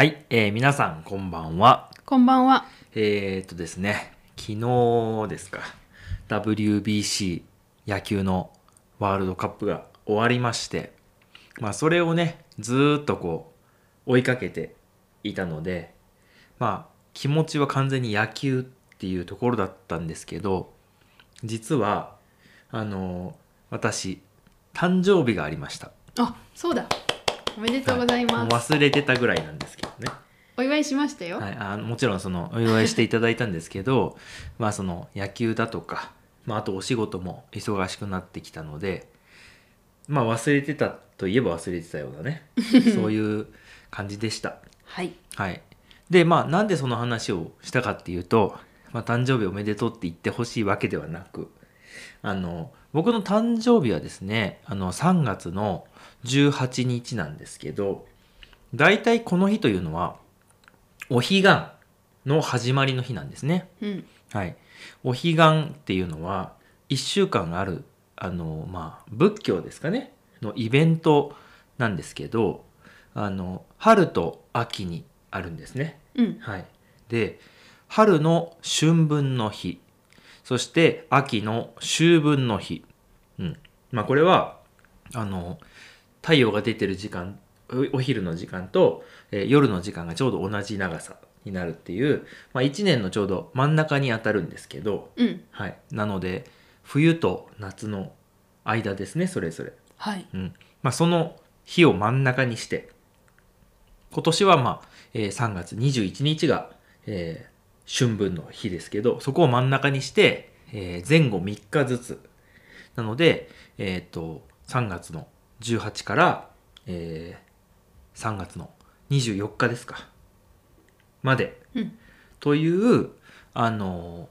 はい、えー皆さんこんばんは。こんばんは。えー、っとですね、昨日ですか、WBC 野球のワールドカップが終わりまして、まあそれをね、ずーっとこう追いかけていたので、まあ気持ちは完全に野球っていうところだったんですけど、実は、あの私、誕生日がありました。あ、そうだ。おめでとうございます。もう忘れてたぐらいなんですけどね。お祝いしましたよ。はい、あのもちろんそのお祝いしていただいたんですけど まあその野球だとか、まあ、あとお仕事も忙しくなってきたのでまあ忘れてたといえば忘れてたようなね そういう感じでした。はい。はい、でまあなんでその話をしたかっていうと、まあ、誕生日おめでとうって言ってほしいわけではなくあの僕の誕生日はですねあの3月の18日なんですけど大体この日というのはお彼岸の始まりの日なんですね。うん。はい、お彼岸っていうのは1週間あるあの、まあ、仏教ですかねのイベントなんですけどあの春と秋にあるんですね。うん。はい、で春の春分の日そして秋の秋分の日、うんまあ、これはあの太陽が出てる時間おお昼の時間と、えー夜の時間がちょうど同じ長さになるっていう、まあ、1年のちょうど真ん中に当たるんですけど、うん。はい、なので冬と夏の間ですねそれぞれ。はい。うんまあ、その日を真ん中にして今年は、まあえー3月21日が、えー春分の日ですけどそこを真ん中にして、えー前後3日ずつなので、えー、と3月の18から、えー3月の24日ですかまでうん。というあの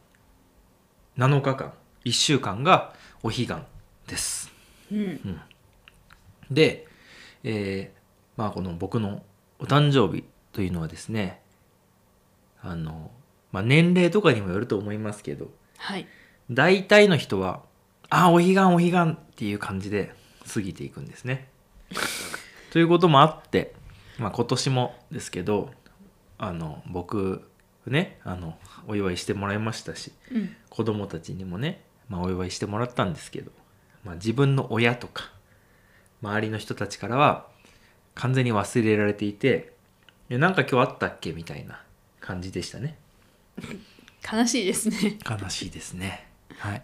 7日間1週間がお彼岸です。うん。で、えーまあこの僕のお誕生日というのはですねあの、まあ、年齢とかにもよると思いますけどはい。大体の人は「ああお彼岸お彼岸」っていう感じで過ぎていくんですね。ということもあって、まあ、今年もですけどあの僕ねあのお祝いしてもらいましたしうん。子供たちにもね、まあ、お祝いしてもらったんですけど、まあ、自分の親とか周りの人たちからは完全に忘れられていて「えなんか今日あったっけ?」みたいな感じでしたね悲しいですね。悲しいですね。はい。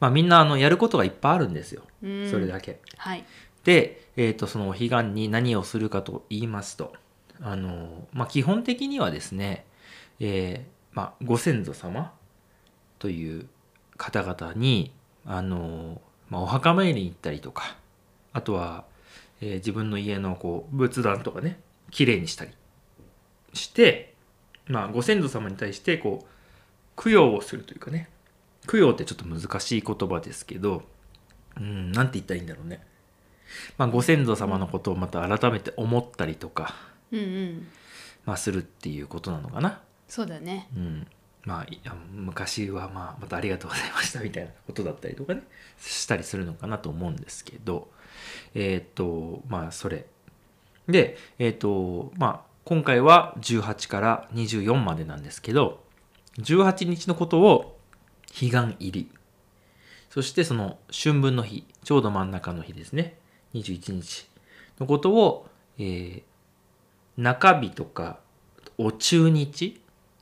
まあみんなあのやることがいっぱいあるんですよ。うん。それだけ。はい。で、えー、とそのお彼岸に何をするかと言いますとあの、まあ、基本的にはですね、えーまあ、ご先祖様という方々にあの、まあ、お墓参りに行ったりとかあとは、えー自分の家のこう仏壇とかねきれいにしたりして、まあ、ご先祖様に対してこう供養をするというかね供養ってちょっと難しい言葉ですけどうんなんて言ったらいいんだろうねまあ、ご先祖様のことをまた改めて思ったりとか、うんうん。まあ、するっていうことなのかな。そうだね。うん。まあ、昔は、まあ、またありがとうございましたみたいなことだったりとかね、したりするのかなと思うんですけど、えーっと、まあ、それ。で、えーっと、まあ、今回は18から24までなんですけど、18日のことを彼岸入り。そしてその春分の日、ちょうど真ん中の日ですね。21日のことを、えー中日とかお中日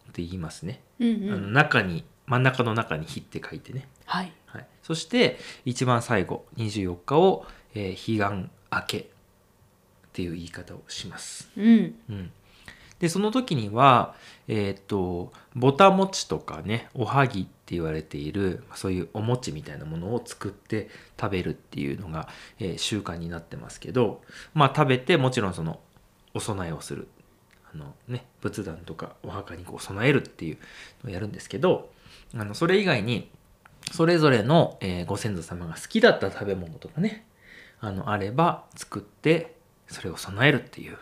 って言いますね。うんあのうん。中に真ん中の中に日って書いてね。はい。はい、そして一番最後24日を、えー彼岸明けっていう言い方をします。うん。うん、でその時にはえーっとぼた餅とかねおはぎって言われているそういうお餅みたいなものを作って食べるっていうのが、えー習慣になってますけどまあ食べてもちろんそのお供えをするあのね仏壇とかお墓にこう備えるっていうのをやるんですけどあのそれ以外にそれぞれの、えーご先祖様が好きだった食べ物とかねあのあれば作ってそれを備えるっていう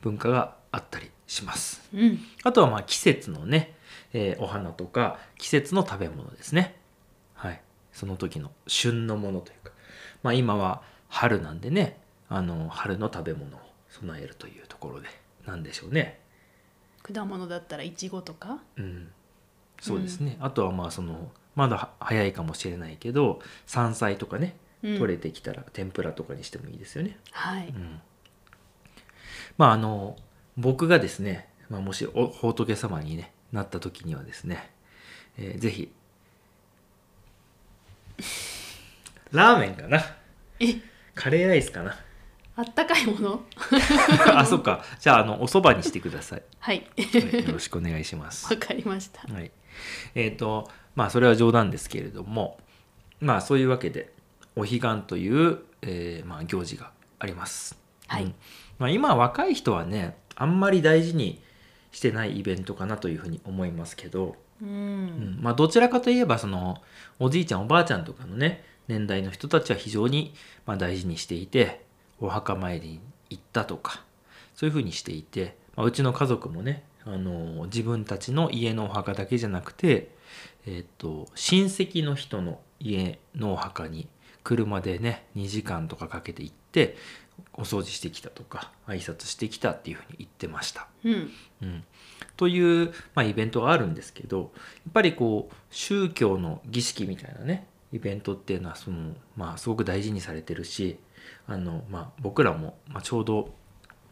文化があったりします。うん。あとはまあ季節のね、えーお花とか季節の食べ物ですね。はい。その時の旬のものというか。まあ今は春なんでね、あの春の食べ物を備えるというところでなんでしょうね。果物だったらいちごとか？うん、そうですね、あとはまあそのまだは早いかもしれないけど山菜とかねうん取れてきたら天ぷらとかにしてもいいですよね。はい、うん、まああの僕がですね、まあ、もしお仏様に、ね、なった時にはですね、えーぜひ ラーメンかな？え？カレーライスかな？あったかいもの？あそっか。じゃああのおそばにしてください、はい。はいよろしくお願いします。わかりました。はい、えっ、とまあそれは冗談ですけれどもまあそういうわけでお彼岸という、えーまあ、行事があります。はい。うん。まあ、今若い人はねあんまり大事にしてないイベントかなというふうに思いますけど、ううん。んまあ、どちらかといえばそのおじいちゃんおばあちゃんとかのね年代の人たちは非常にまあ大事にしていてお墓参りに行ったとかそういうふうにしていて、まあ、うちの家族もねあの自分たちの家のお墓だけじゃなくて、えっと親戚の人の家のお墓に車でね2時間とかかけて行ってお掃除してきたとか挨拶してきたっていうふうに言ってました。うんうん、という、まあ、イベントがあるんですけどやっぱりこう宗教の儀式みたいなねイベントっていうのはその、まあ、すごく大事にされてるしあの、まあ、僕らも、まあ、ちょうど、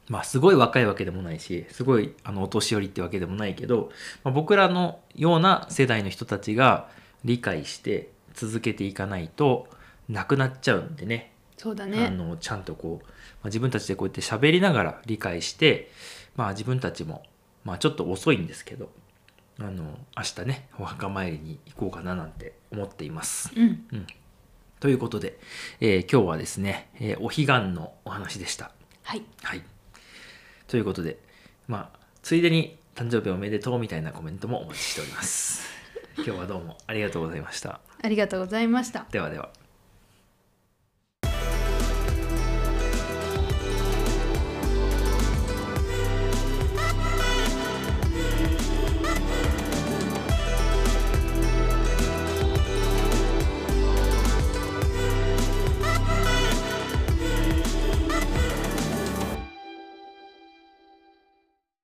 まあ、すごい若いわけでもないしすごいあのお年寄りってわけでもないけど、まあ、僕らのような世代の人たちが理解して続けていかないとなくなっちゃうんでねあそうだねのちゃんとこう、まあ、自分たちでこうやって喋りながら理解して、まあ、自分たちも、まあ、ちょっと遅いんですけどあの明日ねお墓参りに行こうかななんて思っています。うんということで、えー今日はですね、えーお彼岸のお話でした。はいはい。ということで、まあ、ついでに誕生日おめでとうみたいなコメントもお待ちしております。今日はどうもありがとうございました。ありがとうございましたではでは。